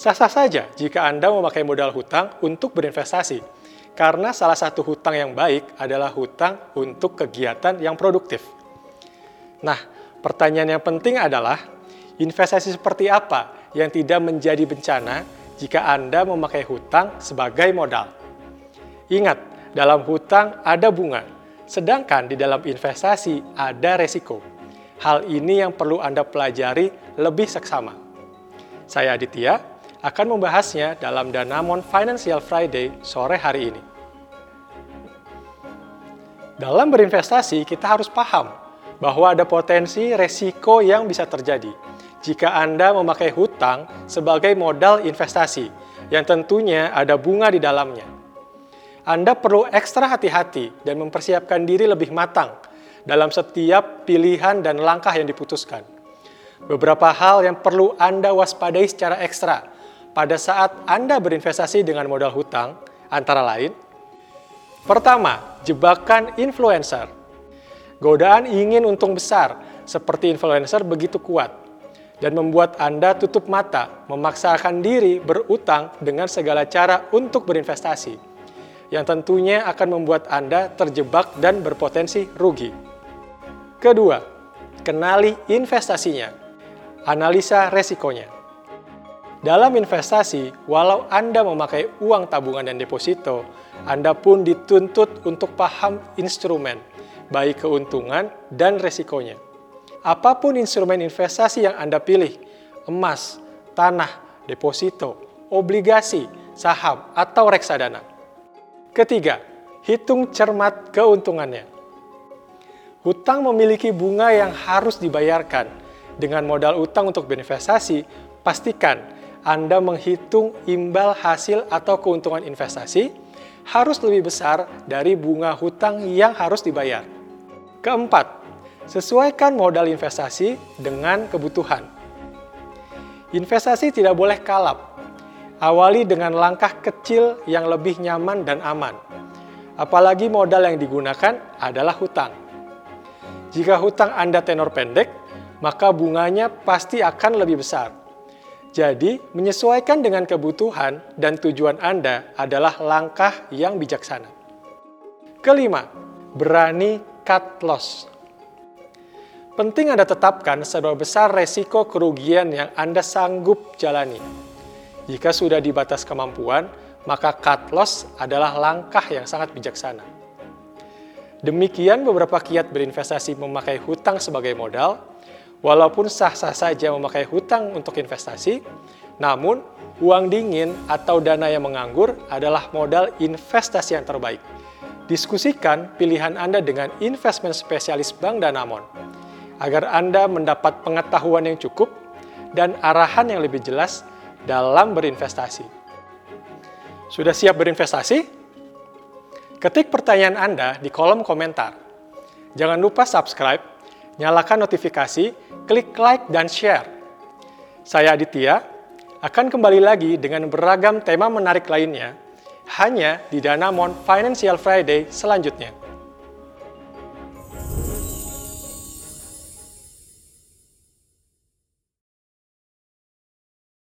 Sah-sah saja jika Anda memakai modal hutang untuk berinvestasi, karena salah satu hutang yang baik adalah hutang untuk kegiatan yang produktif. Nah, pertanyaan yang penting adalah, investasi seperti apa yang tidak menjadi bencana jika Anda memakai hutang sebagai modal? Ingat, dalam hutang ada bunga, sedangkan di dalam investasi ada resiko. Hal ini yang perlu Anda pelajari lebih seksama. Saya Aditya, akan membahasnya dalam Danamon Financial Friday sore hari ini. Dalam berinvestasi, kita harus paham bahwa ada potensi resiko yang bisa terjadi jika Anda memakai hutang sebagai modal investasi yang tentunya ada bunga di dalamnya. Anda perlu ekstra hati-hati dan mempersiapkan diri lebih matang dalam setiap pilihan dan langkah yang diputuskan. Beberapa hal yang perlu Anda waspadai secara ekstra pada saat Anda berinvestasi dengan modal hutang, antara lain, pertama, jebakan influencer. Godaan ingin untung besar seperti influencer begitu kuat dan membuat Anda tutup mata, memaksakan diri berutang dengan segala cara untuk berinvestasi, yang tentunya akan membuat Anda terjebak dan berpotensi rugi. Kedua, kenali investasinya, analisa resikonya. Dalam investasi, walau Anda memakai uang tabungan dan deposito, Anda pun dituntut untuk paham instrumen, baik keuntungan dan resikonya. Apa pun instrumen investasi yang Anda pilih, emas, tanah, deposito, obligasi, saham, atau reksadana. Ketiga, hitung cermat keuntungannya. Hutang memiliki bunga yang harus dibayarkan. Dengan modal utang untuk berinvestasi, pastikan anda menghitung imbal hasil atau keuntungan investasi harus lebih besar dari bunga hutang yang harus dibayar. Keempat, sesuaikan modal investasi dengan kebutuhan. Investasi tidak boleh kalap. Awali dengan langkah kecil yang lebih nyaman dan aman. Apalagi modal yang digunakan adalah hutang. Jika hutang Anda tenor pendek, maka bunganya pasti akan lebih besar. Jadi, menyesuaikan dengan kebutuhan dan tujuan Anda adalah langkah yang bijaksana. Kelima, berani cut loss. Penting Anda tetapkan seberapa besar resiko kerugian yang Anda sanggup jalani. Jika sudah di batas kemampuan, maka cut loss adalah langkah yang sangat bijaksana. Demikian beberapa kiat berinvestasi memakai hutang sebagai modal, Walaupun sah-sah saja memakai hutang untuk investasi, namun uang dingin atau dana yang menganggur adalah modal investasi yang terbaik. Diskusikan pilihan Anda dengan investment spesialis Bank Danamon agar Anda mendapat pengetahuan yang cukup dan arahan yang lebih jelas dalam berinvestasi. Sudah siap berinvestasi? Ketik pertanyaan Anda di kolom komentar. Jangan lupa subscribe nyalakan notifikasi, klik like dan share. Saya Aditya, akan kembali lagi dengan beragam tema menarik lainnya hanya di Danamon Financial Friday selanjutnya.